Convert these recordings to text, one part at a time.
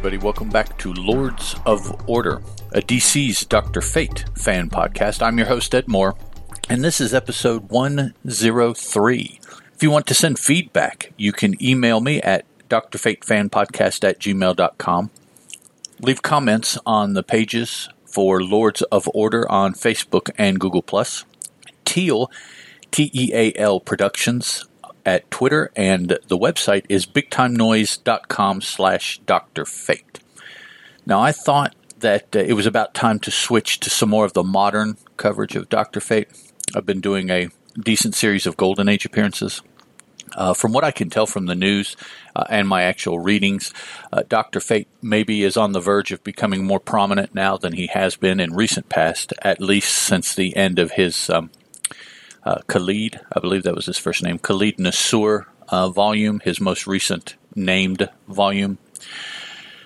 everybody. Welcome back to Lords of Order, a DC's Dr. Fate fan podcast. I'm your host, Ed Moore, and this is episode 103. If you want to send feedback, you can email me at drfatefanpodcast at gmail.com. Leave comments on the pages for Lords of Order on Facebook and Google+. Teal, T-E-A-L Productions at Twitter, and the website is bigtimenoise.com slash Dr. Fate. Now, I thought that uh, it was about time to switch to some more of the modern coverage of Dr. Fate. I've been doing a decent series of Golden Age appearances. Uh, from what I can tell from the news uh, and my actual readings, uh, Dr. Fate maybe is on the verge of becoming more prominent now than he has been in recent past, at least since the end of his um, uh, Khalid, I believe that was his first name, Khalid Nassour uh, volume, his most recent named volume.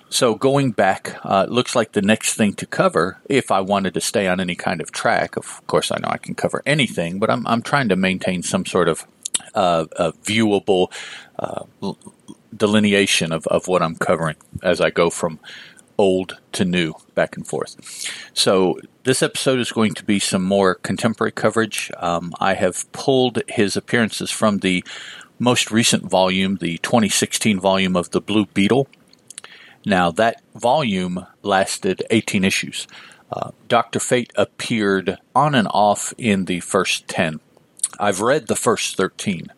So going back, uh, looks like the next thing to cover, if I wanted to stay on any kind of track, of course I know I can cover anything, but I'm, I'm trying to maintain some sort of uh, viewable uh, delineation of, of what I'm covering as I go from old to new, back and forth. So this episode is going to be some more contemporary coverage. Um, I have pulled his appearances from the most recent volume, the 2016 volume of the Blue Beetle. Now that volume lasted 18 issues. Uh, Doctor Fate appeared on and off in the first 10. I've read the first 13.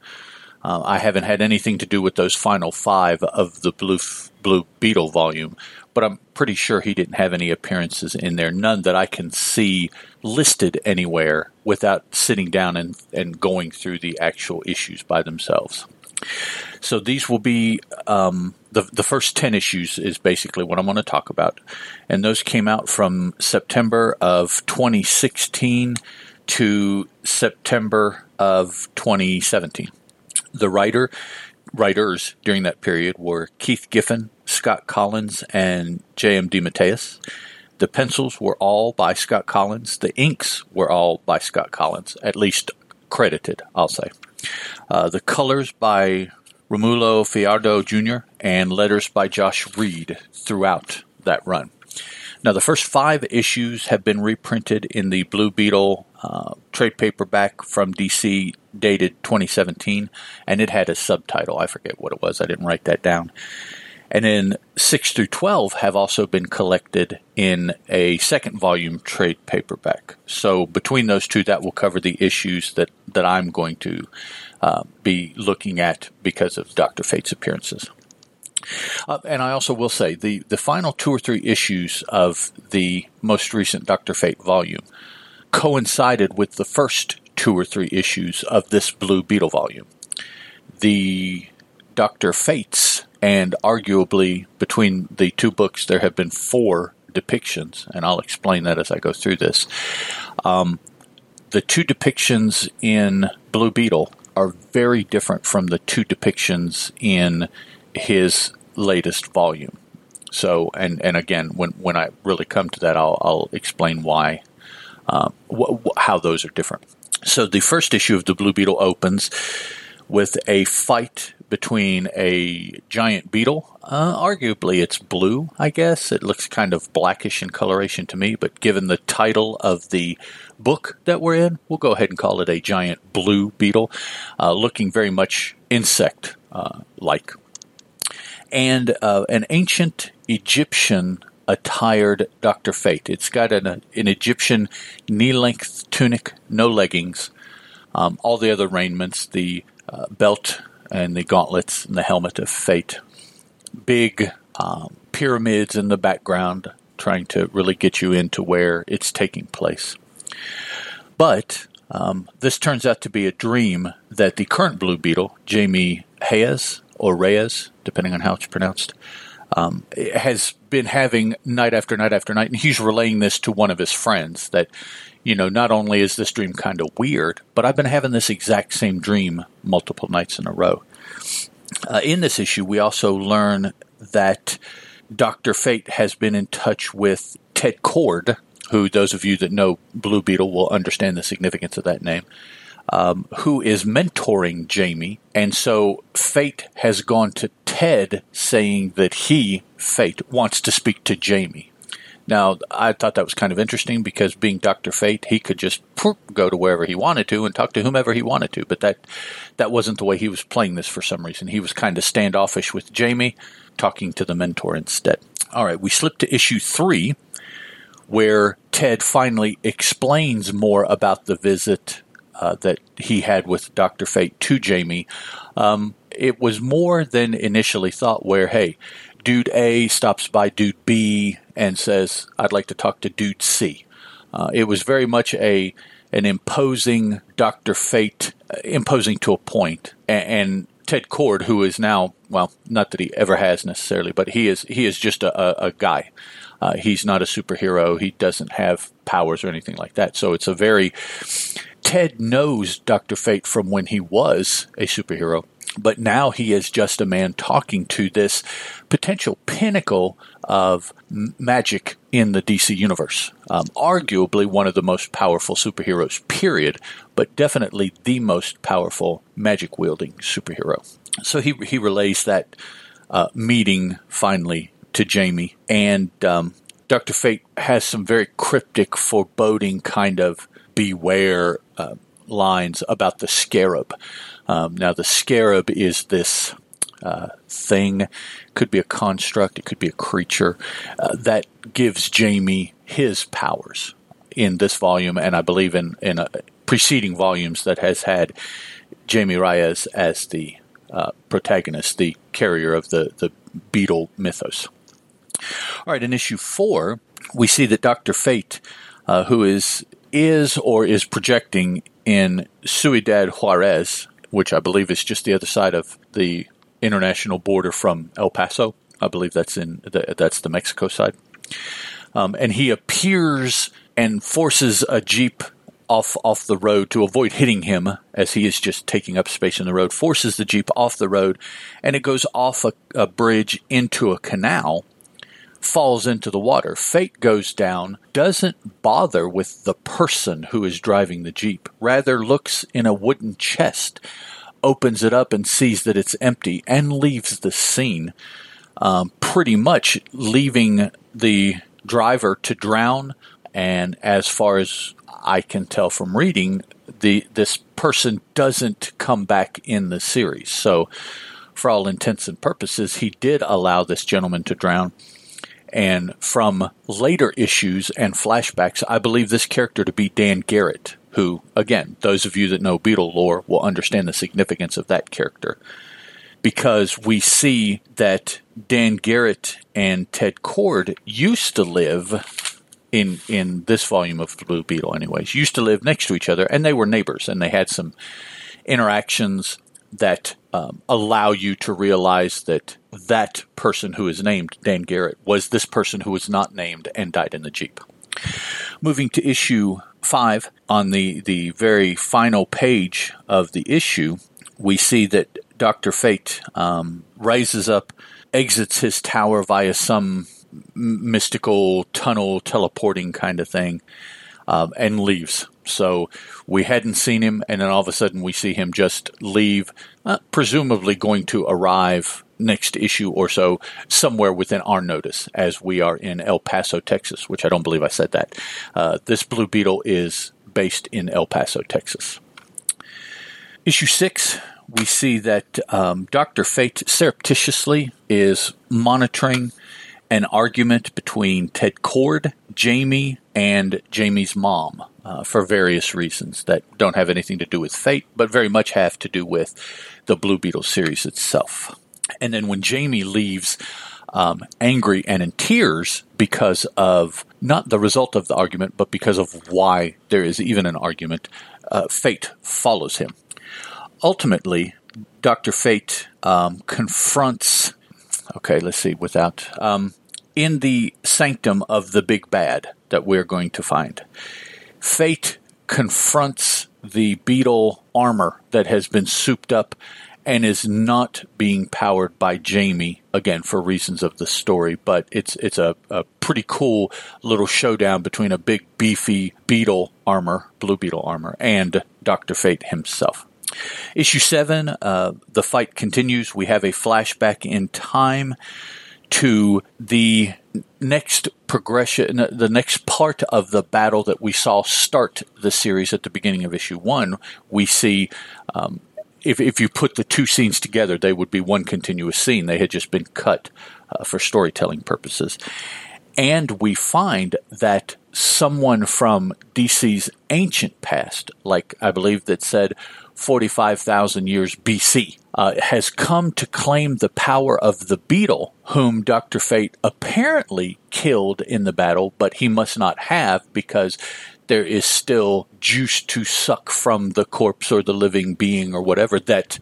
Uh, I haven't had anything to do with those final five of the Blue Blue Beetle volume, but I'm pretty sure he didn't have any appearances in there, none that I can see listed anywhere without sitting down and, and going through the actual issues by themselves. So these will be um, the the first ten issues is basically what I'm going to talk about, and those came out from September of 2016 to September of 2017. The writer writers during that period were Keith Giffen, Scott Kolins and J.M. DeMatteis. The pencils were all by Scott Kolins. The inks were all by Scott Kolins, at least credited, I'll say. Uh, the colors by Romulo Fajardo Jr. and letters by Josh Reed throughout that run. Now, the first five issues have been reprinted in the Blue Beetle uh, trade paperback from DC dated 2017, and it had a subtitle. I forget what it was. I didn't write that down. And then 6 through 12 have also been collected in a second volume trade paperback. So between those two, that will cover the issues that, that I'm going to uh, be looking at because of Dr. Fate's appearances. Uh, and I also will say the, the final two or three issues of the most recent Dr. Fate volume coincided with the first two or three issues of this Blue Beetle volume. The Dr. Fates, and arguably between the two books, there have been four depictions, and I'll explain that as I go through this. Um, the two depictions in Blue Beetle are very different from the two depictions in his latest volume. So, and, and again, when, when I really come to that, I'll, I'll explain why, uh, wh- wh- how those are different. So, the first issue of the Blue Beetle opens with a fight between a giant beetle. Uh, arguably, it's blue, I guess. It looks kind of blackish in coloration to me, but given the title of the book that we're in, we'll go ahead and call it a giant blue beetle, uh, looking very much insect uh, like and uh, an ancient Egyptian attired Dr. Fate. It's got an, an Egyptian knee length tunic, no leggings, um, all the other raiments, the uh, belt and the gauntlets and the helmet of Fate. Big um, pyramids in the background, trying to really get you into where it's taking place. But um, this turns out to be a dream that the current Blue Beetle, Jamie Hayes, or Reyes, depending on how it's pronounced, um, has been having night after night after night. And he's relaying this to one of his friends that, you know, not only is this dream kind of weird, but I've been having this exact same dream multiple nights in a row. Uh, in this issue, we also learn that Dr. Fate has been in touch with Ted Kord, who those of you that know Blue Beetle will understand the significance of that name. um, who is mentoring Jamie. And so Fate has gone to Ted saying that he, Fate, wants to speak to Jamie. Now, I thought that was kind of interesting because being Dr. Fate, he could just go to wherever he wanted to and talk to whomever he wanted to. But that, that wasn't the way he was playing this for some reason. He was kind of standoffish with Jamie, talking to the mentor instead. All right, we slip to issue three, where Ted finally explains more about the visit uh, that he had with Dr. Fate to Jamie. Um, it was more than initially thought, where, hey, dude A stops by dude B and says, I'd like to talk to dude C. Uh, it was very much a an imposing Dr. Fate, uh, imposing to a point, and, and Ted Kord, who is now well, not that he ever has necessarily, but he is he is just a, a, a guy. Uh, he's not a superhero. He doesn't have powers or anything like that. So it's a very Ted knows Doctor Fate from when he was a superhero, but now he is just a man talking to this potential pinnacle of magic in the DC universe. Um, arguably one of the most powerful superheroes, period, but definitely the most powerful magic wielding superhero. So he he relays that uh, meeting finally to Jamie, and um, Doctor Fate has some very cryptic, foreboding kind of beware uh, lines about the scarab. Um, now, the scarab is this uh, thing, could be a construct, it could be a creature uh, that gives Jamie his powers in this volume, and I believe in in uh, preceding volumes that has had Jamie Reyes as the uh, protagonist, the carrier of the, the beetle mythos. All right, in issue four, we see that Dr. Fate, uh, who is is or is projecting in Ciudad Juarez, which I believe is just the other side of the international border from El Paso. I believe that's in the, that's the Mexico side. Um, and he appears and forces a jeep off off the road to avoid hitting him as he is just taking up space in the road, forces the Jeep off the road, and it goes off a, a bridge into a canal, falls into the water. Fate goes down, doesn't bother with the person who is driving the Jeep, rather looks in a wooden chest, opens it up and sees that it's empty, and leaves the scene. Um, pretty much leaving the driver to drown. And as far as I can tell from reading, the this person doesn't come back in the series. So, for all intents and purposes, he did allow this gentleman to drown. And from later issues and flashbacks, I believe this character to be Dan Garrett, who, again, those of you that know Beetle lore will understand the significance of that character. Because we see that Dan Garrett and Ted Kord used to live in in this volume of the Blue Beetle, anyways, used to live next to each other, and they were neighbors, and they had some interactions that um, allow you to realize that that person who is named Dan Garrett was this person who was not named and died in the jeep. Moving to issue five, on the the very final page of the issue, we see that Doctor Fate um, rises up, exits his tower via some mystical tunnel teleporting kind of thing, um, and leaves. So we hadn't seen him, and then all of a sudden we see him just leave, uh, presumably going to arrive next issue or so somewhere within our notice as we are in El Paso, Texas, which I don't believe I said that. Uh, this Blue Beetle is based in El Paso, Texas. Issue six, we see that um, Dr. Fate surreptitiously is monitoring an argument between Ted Kord, Jamie, and Jamie's mom uh, for various reasons that don't have anything to do with fate, but very much have to do with the Blue Beetle series itself. And then when Jamie leaves um, angry and in tears because of not the result of the argument, but because of why there is even an argument, uh, fate follows him. Ultimately, Dr. Fate um, confronts okay, let's see, without, um, in the sanctum of the big bad that we're going to find. Fate confronts the beetle armor that has been souped up and is not being powered by Jamie again for reasons of the story. But it's it's a, a pretty cool little showdown between a big beefy beetle armor, blue beetle armor, and Doctor Fate himself. Issue seven, uh, the fight continues. We have a flashback in time to the next progression, the next part of the battle that we saw start the series at the beginning of issue one. We see, um, if, if you put the two scenes together, they would be one continuous scene. They had just been cut uh, for storytelling purposes. And we find that someone from DC's ancient past, like I believe that said 45,000 years BC, uh, has come to claim the power of the beetle, whom Dr. Fate apparently killed in the battle, but he must not have because there is still juice to suck from the corpse or the living being or whatever that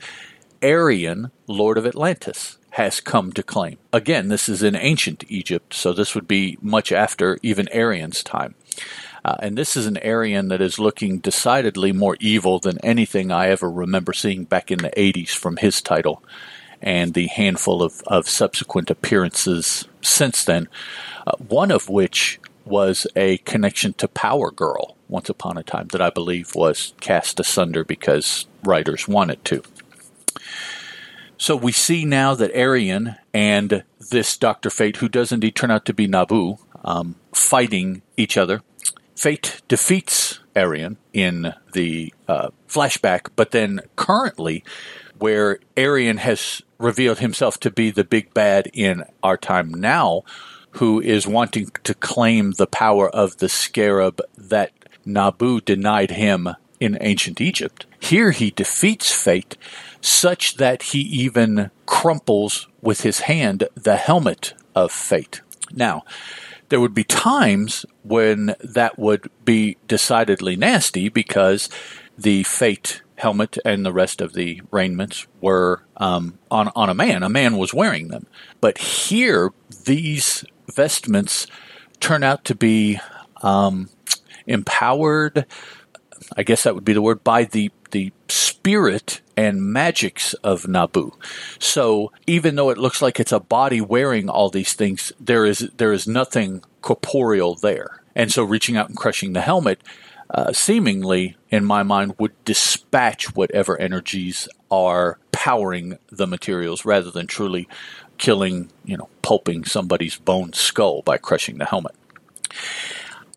Arion, Lord of Atlantis, has come to claim. Again, this is in ancient Egypt, so this would be much after even Arion's time. Uh, and this is an Arion that is looking decidedly more evil than anything I ever remember seeing back in the 80s from his title and the handful of, of subsequent appearances since then, uh, one of which was a connection to Power Girl once upon a time that I believe was cast asunder because writers wanted to. So we see now that Arion and this Dr. Fate, who does indeed turn out to be Nabu, um, fighting each other. Fate defeats Arion in the uh, flashback, but then currently, where Arion has revealed himself to be the big bad in our time now, who is wanting to claim the power of the scarab that Nabu denied him in ancient Egypt. Here he defeats fate such that he even crumples with his hand the helmet of fate. Now, there would be times when that would be decidedly nasty because the fate helmet and the rest of the raiments were um, on on a man. A man was wearing them, but here these vestments turn out to be um, empowered. I guess that would be the word by the the spirit and magics of Nabu. So even though it looks like it's a body wearing all these things, there is there is nothing corporeal there. And so reaching out and crushing the helmet, uh, seemingly in my mind, would dispatch whatever energies are powering the materials rather than truly killing, you know, pulping somebody's bone skull by crushing the helmet.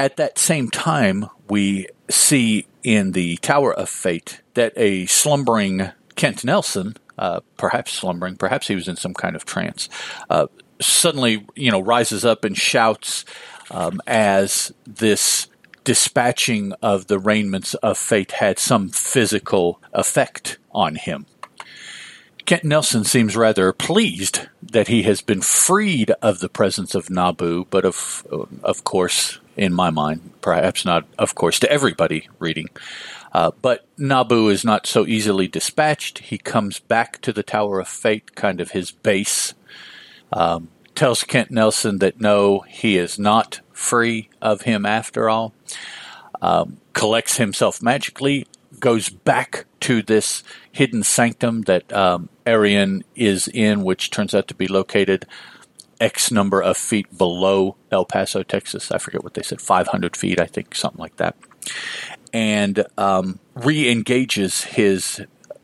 At that same time, we see in the Tower of Fate that a slumbering Kent Nelson, uh, perhaps slumbering, perhaps he was in some kind of trance, uh, suddenly, you know, rises up and shouts um, as this dispatching of the raiments of fate had some physical effect on him. Kent Nelson seems rather pleased that he has been freed of the presence of Nabu, but of of course, in my mind, perhaps not, of course, to everybody reading. Uh, but Nabu is not so easily dispatched. He comes back to the Tower of Fate, kind of his base. Um, tells Kent Nelson that no, he is not free of him after all. Um, collects himself magically, goes back to this hidden sanctum that um, Arion is in, which turns out to be located X number of feet below El Paso, Texas. I forget what they said, 500 feet, I think, something like that. And um, re engages his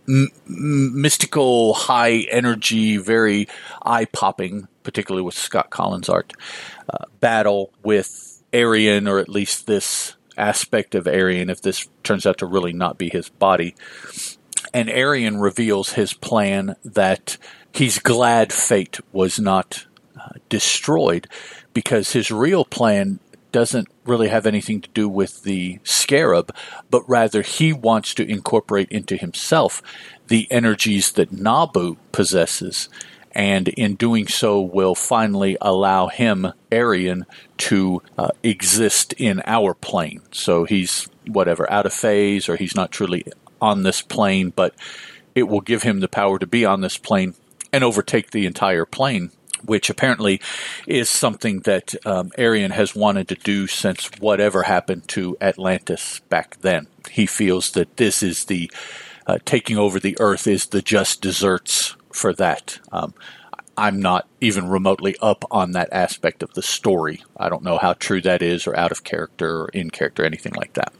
m- mystical, high energy, very eye popping, particularly with Scott Kolins' art, uh, battle with Arion, or at least this aspect of Arion, if this turns out to really not be his body. And Arion reveals his plan that he's glad fate was not uh, destroyed because his real plan doesn't really have anything to do with the scarab, but rather he wants to incorporate into himself the energies that Nabu possesses and in doing so will finally allow him, Arion, to uh, exist in our plane. So he's whatever out of phase, or he's not truly on this plane, but it will give him the power to be on this plane and overtake the entire plane. Which apparently is something that um, Arion has wanted to do since whatever happened to Atlantis back then. He feels that this is the uh, taking over the earth is the just desserts for that. Um, I'm not even remotely up on that aspect of the story. I don't know how true that is, or out of character, or in character, anything like that.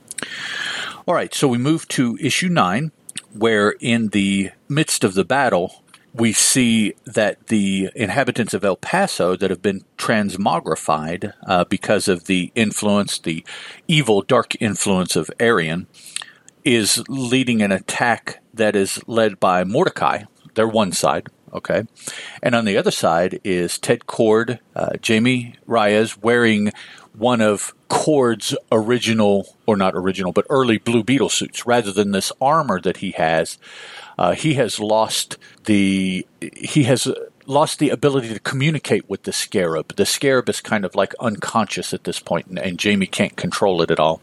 All right, so we move to issue nine, where in the midst of the battle, we see that the inhabitants of El Paso that have been transmogrified uh, because of the influence, the evil, dark influence of Arion, is leading an attack that is led by Mordecai. They're one side, okay? And on the other side is Ted Kord, uh, Jamie Reyes wearing one of Kord's original, or not original, but early Blue Beetle suits. Rather than this armor that he has, uh, he has lost the he has lost the ability to communicate with the scarab. The scarab is kind of like unconscious at this point, and, and Jamie can't control it at all.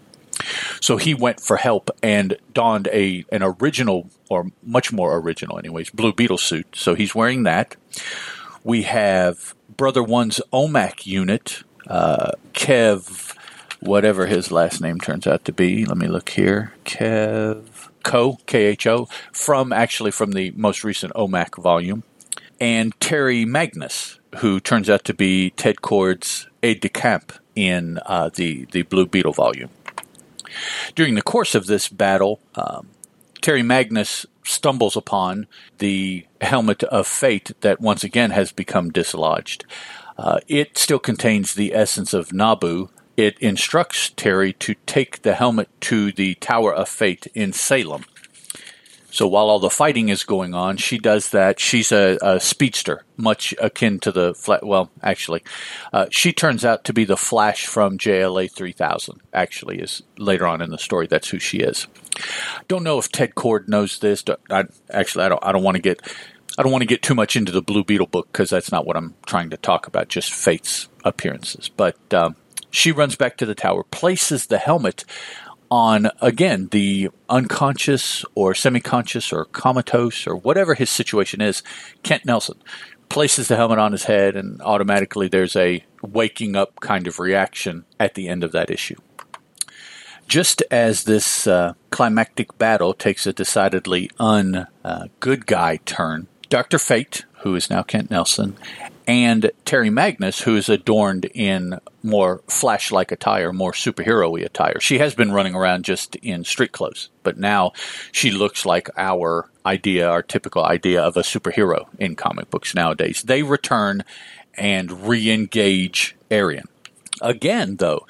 So he went for help and donned a an original, or much more original, anyways, Blue Beetle suit. So he's wearing that. We have Brother One's OMAC unit, uh, Kev, whatever his last name turns out to be. Let me look here. Kev Kho, K H O, from actually from the most recent OMAC volume, and Teri Magnus, who turns out to be Ted Kord's aide de camp in uh, the the Blue Beetle volume. During the course of this battle, um, Teri Magnus stumbles upon the helmet of fate that once again has become dislodged. Uh, it still contains the essence of Nabu, it instructs Teri to take the helmet to the Tower of Fate in Salem. So while all the fighting is going on, she does that. She's a, a speedster, much akin to the fla- well, actually, uh, she turns out to be the Flash from JLA 3000. Actually, is later on in the story. That's who she is. Don't know if Ted Kord knows this. I, actually, I don't. I don't want to get. I don't want to get too much into the Blue Beetle book because that's not what I'm trying to talk about. Just Fate's appearances, but. Um, she runs back to the tower, places the helmet on, again, the unconscious or semi conscious or comatose or whatever his situation is, Kent Nelson. Places the helmet on his head, and automatically there's a waking up kind of reaction at the end of that issue. Just as this uh, climactic battle takes a decidedly un uh, good guy turn, Dr. Fate, who is now Kent Nelson, and Teri Magnus, who is adorned in more flash like attire, more superhero y attire. She has been running around just in street clothes, but now she looks like our idea, our typical idea of a superhero in comic books nowadays. They return and re engage Arion. Again, though,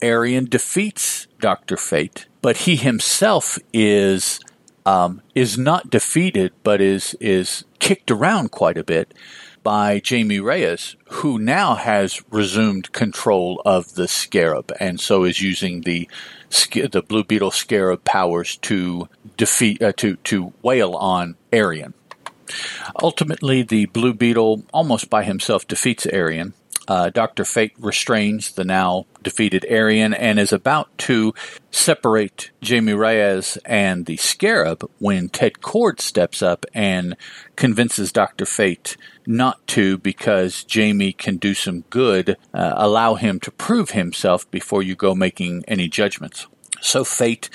Arion defeats Dr. Fate, but he himself is. Um, is not defeated, but is is kicked around quite a bit by Jamie Reyes, who now has resumed control of the Scarab, and so is using the the Blue Beetle Scarab powers to defeat uh, to to wail on Arion. Ultimately, the Blue Beetle almost by himself defeats Arion, uh, Dr. Fate restrains the now defeated Arion and is about to separate Jamie Reyes and the Scarab when Ted Kord steps up and convinces Dr. Fate not to because Jamie can do some good, uh, allow him to prove himself before you go making any judgments. So Fate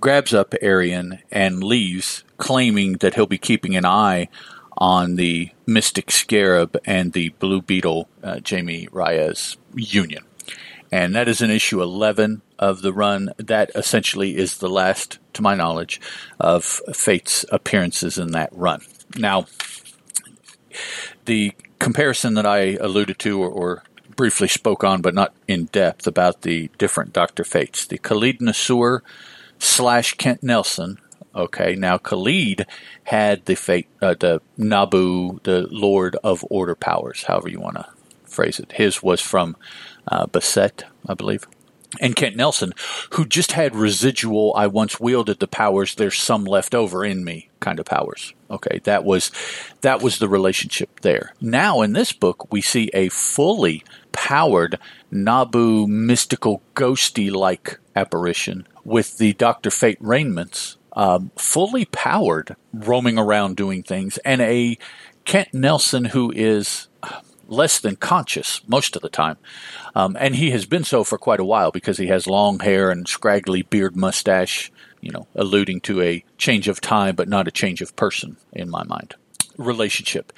grabs up Arion and leaves, claiming that he'll be keeping an eye on the Mystic Scarab and the Blue Beetle uh, Jamie Reyes union. And that is an issue 11 of the run. That essentially is the last, to my knowledge, of Fate's appearances in that run. Now, the comparison that I alluded to or, or briefly spoke on, but not in depth, about the different Dr. Fates. The Khalid Nassour slash Kent Nelson Okay, now Khalid had the fate, uh, the Nabu, the Lord of Order powers, however you want to phrase it. His was from uh, Baset, I believe. And Kent Nelson, who just had residual, I once wielded the powers, there's some left over in me kind of powers. Okay, that was that was the relationship there. Now in this book we see a fully powered Nabu mystical ghosty like apparition with the Doctor Fate raiments um, fully powered, roaming around doing things, and a Kent Nelson who is less than conscious most of the time. Um, and he has been so for quite a while because he has long hair and scraggly beard mustache you know, alluding to a change of time, but not a change of person in my mind. Relationship.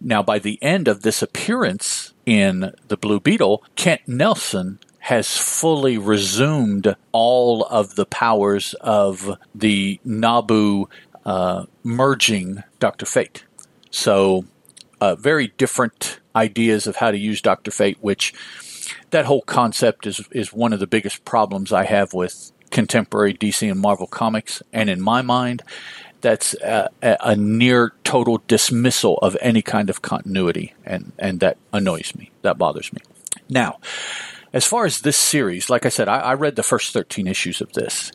Now, by the end of this appearance in the Blue Beetle, Kent Nelson has fully resumed all of the powers of the Nabu uh, merging Dr. Fate. So, uh, very different ideas of how to use Dr. Fate, which that whole concept is, is one of the biggest problems I have with contemporary DC and Marvel comics. And in my mind, that's a, a, near total dismissal of any kind of continuity, and, and that annoys me. That bothers me. Now, as far as this series, like I said, I, I read the first 13 issues of this,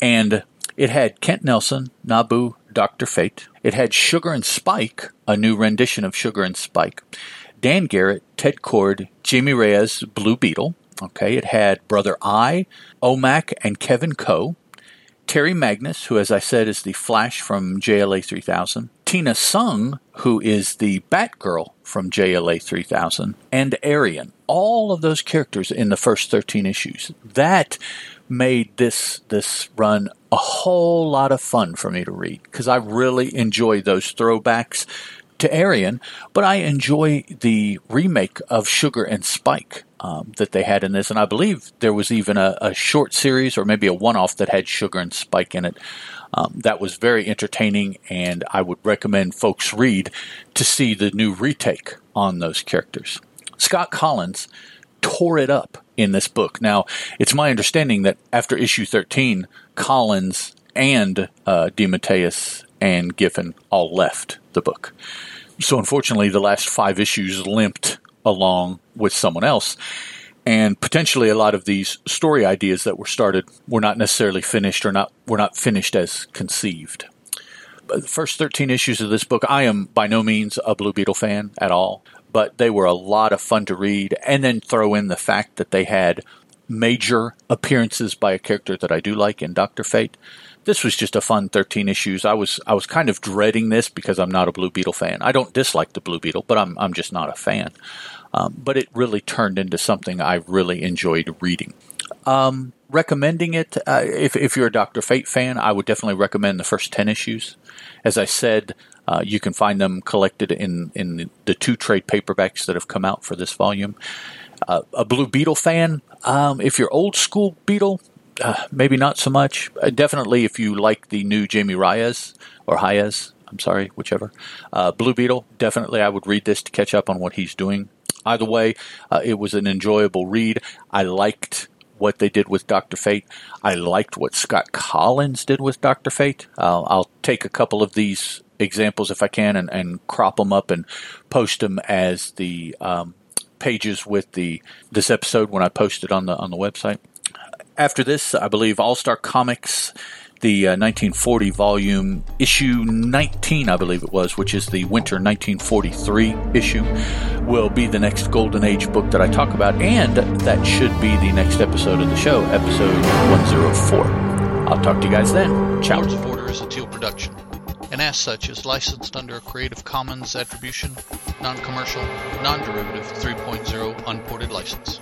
and it had Kent Nelson, Nabu, Dr. Fate. It had Sugar and Spike, a new rendition of Sugar and Spike. Dan Garrett, Ted Kord, Jamie Reyes, Blue Beetle. Okay, it had Brother Eye, Omac, and Kevin Kho. Teri Magnus, who, as I said, is the Flash from JLA 3000. Tina Sung, who is the Batgirl from JLA 3000. And Arion. All of those characters in the first 13 issues. That made this this run a whole lot of fun for me to read because I really enjoy those throwbacks to Arion, but I enjoy the remake of Sugar and Spike um, that they had in this, and I believe there was even a, a short series or maybe a one-off that had Sugar and Spike in it. Um, that was very entertaining, and I would recommend folks read to see the new retake on those characters. Scott Kolins tore it up in this book. Now, it's my understanding that after issue 13, Kolins and uh, DeMatteis and Giffen all left the book. So unfortunately, the last five issues limped along with someone else. And potentially a lot of these story ideas that were started were not necessarily finished or not were not finished as conceived. But the first 13 issues of this book, I am by no means a Blue Beetle fan at all, but they were a lot of fun to read. And then throw in the fact that they had major appearances by a character that I do like in Doctor Fate this was just a fun 13 issues. I was I was kind of dreading this because I'm not a Blue Beetle fan. I don't dislike the Blue Beetle, but I'm I'm just not a fan. Um, but it really turned into something I really enjoyed reading. Um, recommending it uh, if if you're a Doctor Fate fan, I would definitely recommend the first 10 issues. As I said, uh, you can find them collected in in the two trade paperbacks that have come out for this volume. Uh, a Blue Beetle fan, um, if you're old school Beetle, uh, maybe not so much. Uh, definitely, if you like the new Jamie Reyes or Hayes, I'm sorry, whichever. Uh, Blue Beetle, definitely, I would read this to catch up on what he's doing. Either way, uh, it was an enjoyable read. I liked what they did with Doctor Fate. I liked what Scott Kolins did with Doctor Fate. Uh, I'll take a couple of these examples if I can and, and crop them up and post them as the um, pages with the this episode when I post it on the on the website after this, I believe All Star Comics, the uh, 1940 volume, issue 19, I believe it was, which is the winter 1943 issue, will be the next Golden Age book that I talk about, and that should be the next episode of the show, episode 104. I'll talk to you guys then. Ciao. Lords of Order is a Teal production, and as such is licensed under a Creative Commons Attribution, Non Commercial, Non Derivative 3.0 Unported License.